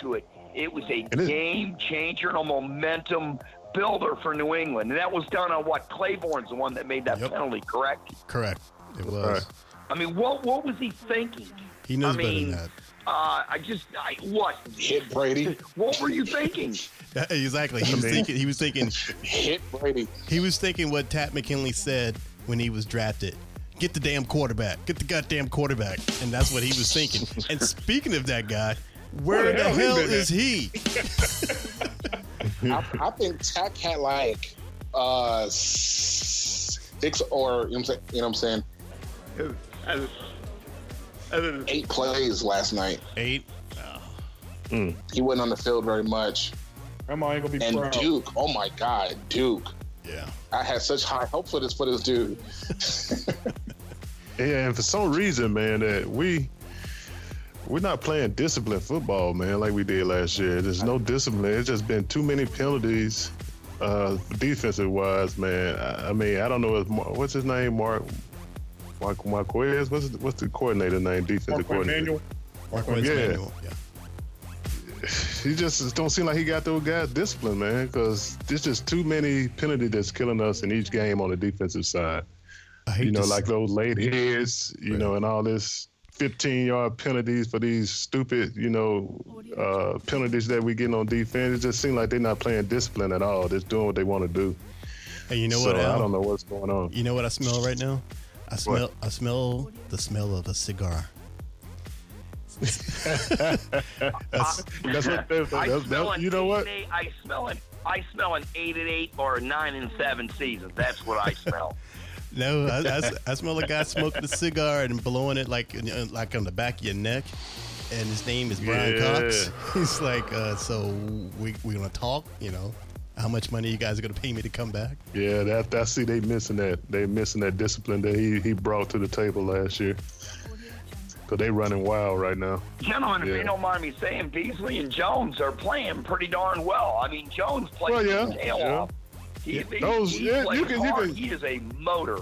to it. It was a It is. game changer and a momentum builder for New England. And that was done on what? Claiborne's the one that made that Yep. penalty, correct? Correct. It was. Right. I mean, what what was he thinking? He knows I mean, better than that. Uh, I just, I, what? Hit Brady. What were you thinking? Exactly. He was thinking. He was thinking. Hit Brady. He was thinking what Takk McKinley said when he was drafted. Get the damn quarterback. Get the goddamn quarterback. And that's what he was thinking. And speaking of that guy, where Where the the hell hell been is he? I, I think Takk had like uh six or you know what I'm saying, you know what I'm saying eight plays last night. Eight. He wasn't on the field very much. Grandma ain't gonna be And proud. Duke, oh my God, Duke. Yeah. I had such high hopes for this for this dude. Yeah, and for some reason, man, that we we're not playing disciplined football, man, like we did last year. There's no discipline. It's just been too many penalties, uh, defensive wise, man. I, I mean, I don't know if what's his name, Mark. Mark Marquez, what's what's the coordinator name? Defensive Mark coordinator. Manuel. Marquez Yeah. Manuel. Yeah. He just don't seem like he got those guys disciplined, man. Because there's just too many penalties that's killing us in each game on the defensive side. I hate you know, to like those late hits, you Right. know, and all this 15 yard penalties for these stupid, you know, uh, penalties that we getting on defense. It just seems like they're not playing discipline at all. They're just doing what they want to do. Hey, you know so what? Al? I don't know what's going on. You know what I smell right now? I smell. I smell the smell of a cigar. that's, That's what that's, I that's, smell that's, an you know what? eight- I smell an I smell an eight and eight or a nine and seven season. That's what I smell. No, I, I, I smell a guy smoking a cigar and blowing it like uh, like on the back of your neck. And his name is Bryan Yeah. Cox. He's like, uh, so we we gonna talk? You know, how much money you guys are gonna pay me to come back? Yeah, that that see they missing that. They missing that discipline that he he brought to the table last year. Cause they running wild right now. Gentlemen, if you don't mind me saying, Beasley and Jones are playing pretty darn well. I mean, Jones plays Well, yeah, his tail yeah. off. He, he, Those- he yeah, you can- you can- He is a motor.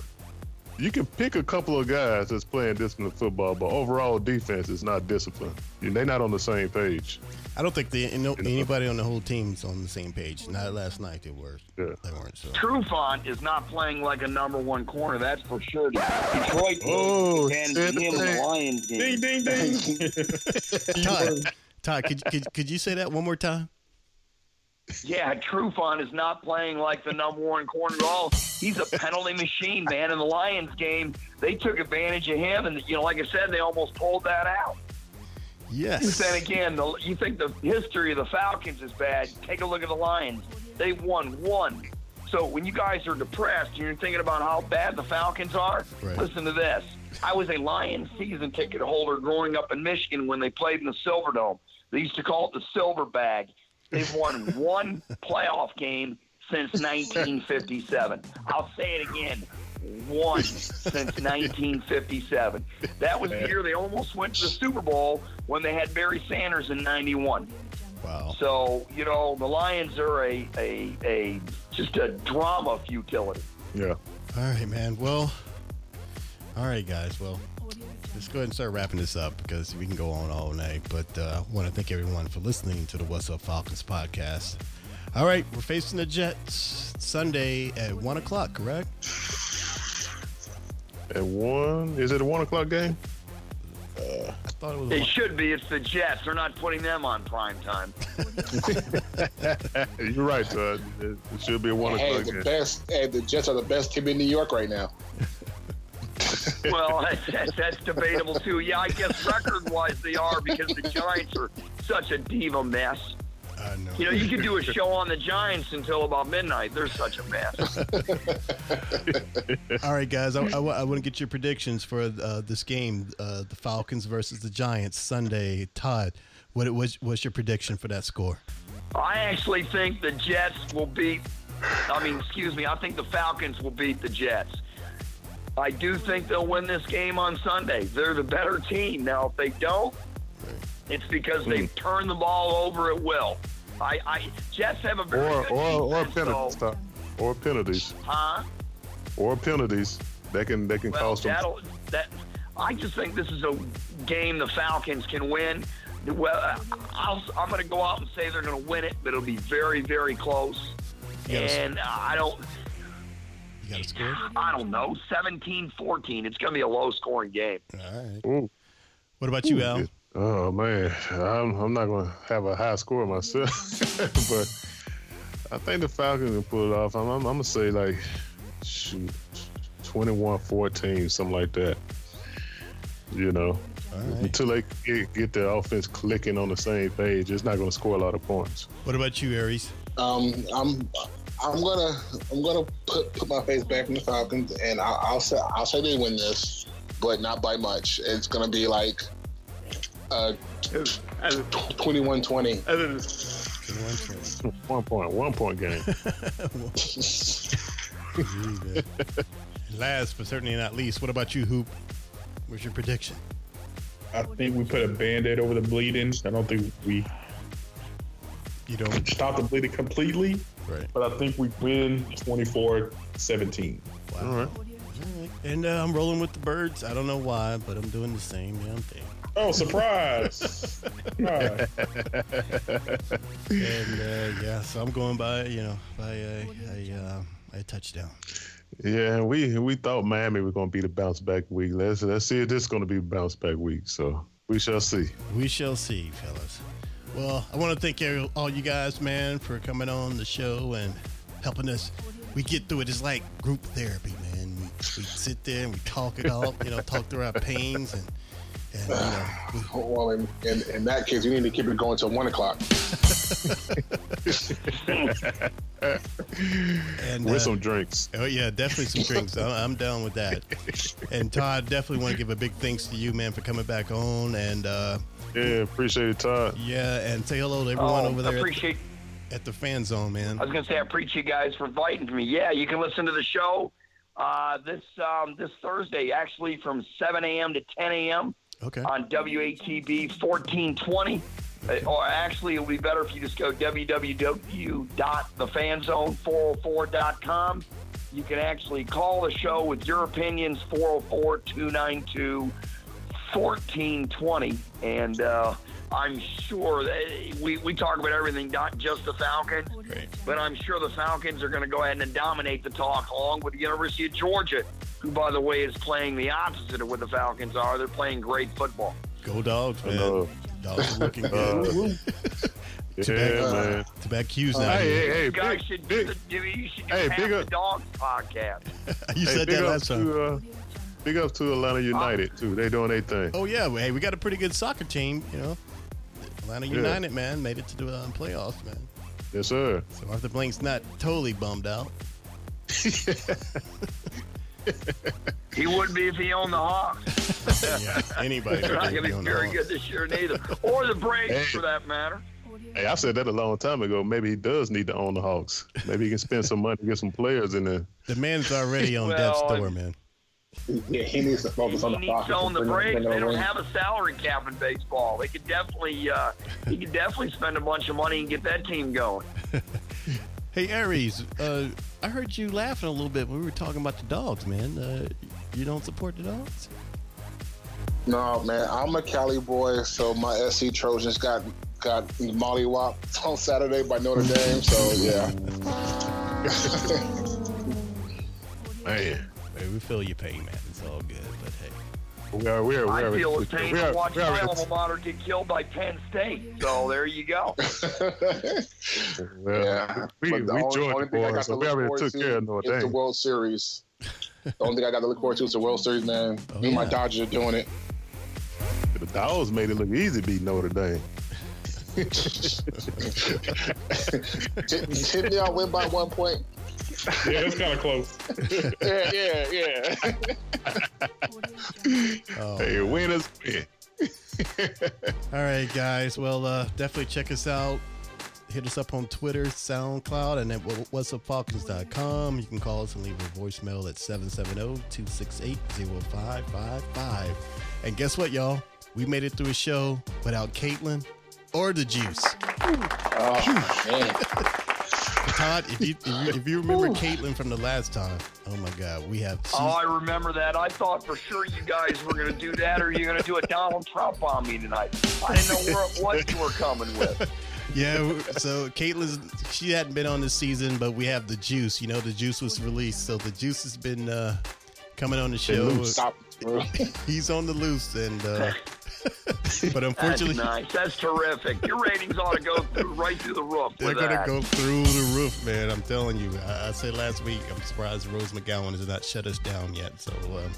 You can pick a couple of guys that's playing disciplined football, but overall defense is not disciplined. They're not on the same page. I don't think they, no, anybody on the whole team's on the same page. Not last night they were. Yeah. They weren't. So Trufant is not playing like a number one corner, that's for sure. Detroit Oh, handed shit. him in the Lions game. Ding ding ding. Todd, Todd, could, could could you say that one more time? Yeah, Trufant is not playing like the number one corner at all. He's a penalty machine, man. In the Lions game, they took advantage of him, and you know, like I said, they almost pulled that out. Yes. Then again, the, you think the history of the Falcons is bad? Take a look at the Lions. They won one. So when you guys are depressed and you're thinking about how bad the Falcons are, Right. listen to this. I was a Lions season ticket holder growing up in Michigan when they played in the Silverdome. They used to call it the Silver Bag. They've won one playoff game since 1957. I'll say it again. One since 1957. That was the year they almost went to the Super Bowl when they had Barry Sanders in 91. Wow. So, you know, the Lions are a, a, a just a drama futility. Yeah. All right, man. Well, all right, guys. Well, let's go ahead and start wrapping this up because we can go on all night. But uh, I want to thank everyone for listening to the What's Up Falcons podcast. All right, we're facing the Jets Sunday at one o'clock. Correct? At one, is it a one o'clock game? I thought it was. It one- should be. It's the Jets. They're not putting them on prime time. You're right, Todd. It, it should be a one Hey, o'clock the game. best. Hey, the Jets are the best team in New York right now. Well, that's, that's, that's debatable too. Yeah, I guess record-wise they are because the Giants are such a diva mess. I know. You know, you could do a show on the Giants until about midnight. They're such a mess. All right, guys. I, want to get your predictions for uh, this game, uh, the Falcons versus the Giants Sunday. Todd, what was what's your prediction for that score? I actually think the Jets will beat. I mean, excuse me. I think the Falcons will beat the Jets. I do think they'll win this game on Sunday. They're the better team. Now, if they don't, it's because they've hmm. turned the ball over at will. I, I Jets have a very Or good or or penalties, so- Todd. or penalties, huh? or penalties. That can that can Well, cost them. that'll, I just think this is a game the Falcons can win. Well, I'll, I'm going to go out and say they're going to win it, but it'll be very, very close. You gotta- And I don't, You got a score? I don't know, 17-14. It's going to be a low-scoring game. All right. Ooh. What about you, Al? Oh man, I'm, I'm not gonna have a high score myself, but I think the Falcons can pull it off. I'm, I'm, I'm gonna say like shoot, 21-14, something like that. You know, All right. until they get, get the offense clicking on the same page, it's not gonna score a lot of points. What about you, Aries? Um, I'm I'm gonna I'm gonna put put my face back in the Falcons, and I'll, I'll say I'll say they win this, but not by much. It's gonna be like uh 21-20. One point, one point game. Last but certainly not least, what about you, Hoop? What's your prediction? I think we put a band-aid over the bleeding. I don't think we You don't. stop the bleeding completely, Right. but I think we win 24-17. Wow. All right. All right. And uh, I'm rolling with the birds. I don't know why, but I'm doing the same damn thing. Oh, surprise! Surprise. And uh, yeah, so I'm going by, you know, by a, a, uh, a touchdown. Yeah, we we thought Miami was gonna be the bounce back week. Let's let's see if this is gonna be bounce back week. So we shall see. We shall see, fellas. Well, I want to thank all you guys, man, for coming on the show and helping us. We get through it. It's like group therapy, man. We, we sit there and we talk it out, you know, talk through our pains and, and you know, we, Well, in, in, in that case, you need to keep it going till one o'clock. and With uh, some drinks. Oh yeah, definitely some drinks. I'm, I'm down with that. And Todd, definitely want to give a big thanks to you, man, for coming back on. And uh, Yeah, appreciate it, Todd. yeah, and say hello to everyone Oh, over there at, appreciate at the fan zone, man. I was going to say, I appreciate you guys for inviting me. Yeah, you can listen to the show uh, this um, this Thursday, actually from 7 a.m. to 10 a.m. Okay. on WATB 1420. Uh, Or actually, it would be better if you just go www.thefanzone404.com. You can actually call the show with your opinions 404 292 1420. And uh, I'm sure that we, we talk about everything, not just the Falcons, Great. but I'm sure the Falcons are going to go ahead and dominate the talk along with the University of Georgia, who, by the way, is playing the opposite of what the Falcons are. They're playing great football. Go dogs, man. Uh, dogs are looking uh, good. yeah, man. Too bad Q's not Hey, here. hey, hey, You guys big, should, big, do, you should do hey, half big the up- Dogs podcast. you hey, said that last time. to uh, big up to Atlanta United too. They doing their thing. Oh yeah, well, hey, we got a pretty good soccer team. You know, Atlanta Yeah. United, man, made it to the um, playoffs, man. Yes, sir. So Arthur Blank's not totally bummed out. He wouldn't be if he owned the Hawks. yeah, anybody. They're not going to be very good this year neither, or the Braves Hey. for that matter. Hey, I said that a long time ago. Maybe he does need to own the Hawks. Maybe he can spend some money to get some players in there. The man's already on Well, death's door, man. Yeah, he needs to focus on He the needs Falcons. to own the and Braves. They don't have a salary cap in baseball. They could definitely, uh, he could definitely spend a bunch of money and get that team going. Hey Aries, uh, I heard you laughing a little bit when we were talking about the dogs, man. Uh, you don't support the dogs? No, man, I'm a Cali boy, so my SC Trojans got got mollywopped on Saturday by Notre Dame. So yeah, Man, Hey, we feel your pain, man. It's all good, but hey. we are we are we I feel his pain we to are, watch my alma mater get killed by Penn State. So there you go. well, yeah. we, But the we only- Georgia only thing I boys, got so to we look already forward took to care of Notre is the World Series. The only thing I got to look forward to is the World Series, man. Oh, Me and my. Dodgers are doing it. The Dogs made it look easy beating Notre Dame. Didn't didn't y'all win by one point? Yeah, it's kind of close. Yeah, yeah, yeah. Oh, Hey, winners win. All right, guys. Well, uh, definitely check us out. Hit us up on Twitter, SoundCloud, and at whatsupfalcons.com. You can call us and leave a voicemail at 770-268-0555. And guess what, y'all? We made it through a show without Caitlin or the juice. Oh man. Todd, if you if you, if you remember Caitlin from the last time, oh my God, we have. Oh, I remember that. I thought for sure you guys were going to do that, or you're going to do a Donald Trump on me tonight. I didn't know where, what you were coming with. Yeah, so Caitlin's she hadn't been on this season, but we have the juice. You know, the juice was released, so the juice has been uh, coming on the show. Stop. bro. He's on the loose, and uh, but That's unfortunately, nice. That's terrific. Your ratings ought to go through, right through the roof. they're gonna go through the roof, man. I'm telling you. I, I said last week, I'm surprised Rose McGowan has not shut us down yet. So um,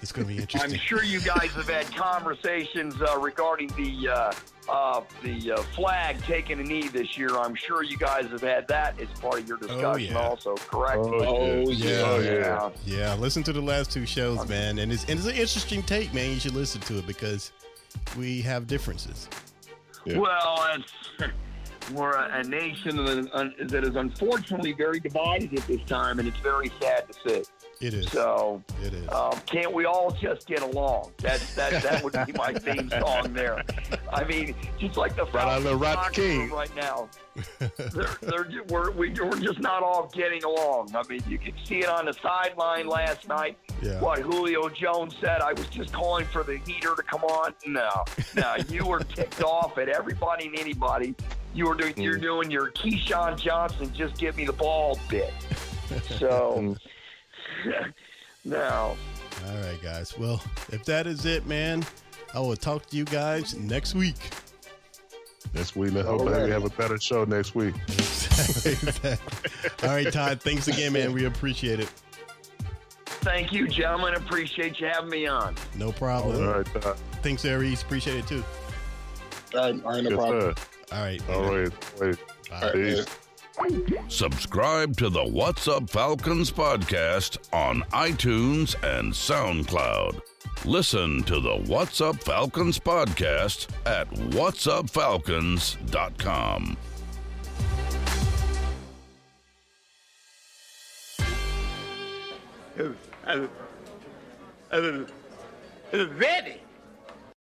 it's gonna be interesting. I'm sure you guys have had conversations uh, regarding the uh, uh, the uh, flag taking a knee this year. I'm sure you guys have had that as part of your discussion, yeah. also. Correct? Oh yeah. Oh, yeah. yeah. Yeah, listen to the last two shows, man, and it's and it's an interesting take, man. You should listen to it because we have differences. Yeah. Well, it's, we're a, a nation that is unfortunately very divided at this time, and it's very sad to see. It is. So, It is. um, can't we all just get along? That's that. That would be my theme song there. I mean, just like the Right the Falcons Rat locker room King. right now. they're, they're, we're, we, we're just not all getting along. I mean, you could see it on the sideline last night. Yeah. What Julio Jones said, I was just calling for the heater to come on. No, no, you were ticked off at everybody and anybody. You were doing, you're doing your Keyshawn Johnson, just give me the ball bit. So, no. All right, guys. Well, if that is it, man, I will talk to you guys next week. Next week, let's hope that we have a better show next week. All right, Todd. Thanks again, man. We appreciate it. Thank you, gentlemen. Appreciate you having me on. No problem. right, Todd. Thanks, Aries. Appreciate it too. All right, all right, no Yes, problem. sir. All right. All right. Wait. Bye. All right, Peace. Subscribe to the What's Up Falcons podcast on iTunes and SoundCloud. Listen to the What's Up Falcons podcast at whatsupfalcons.com. Ready.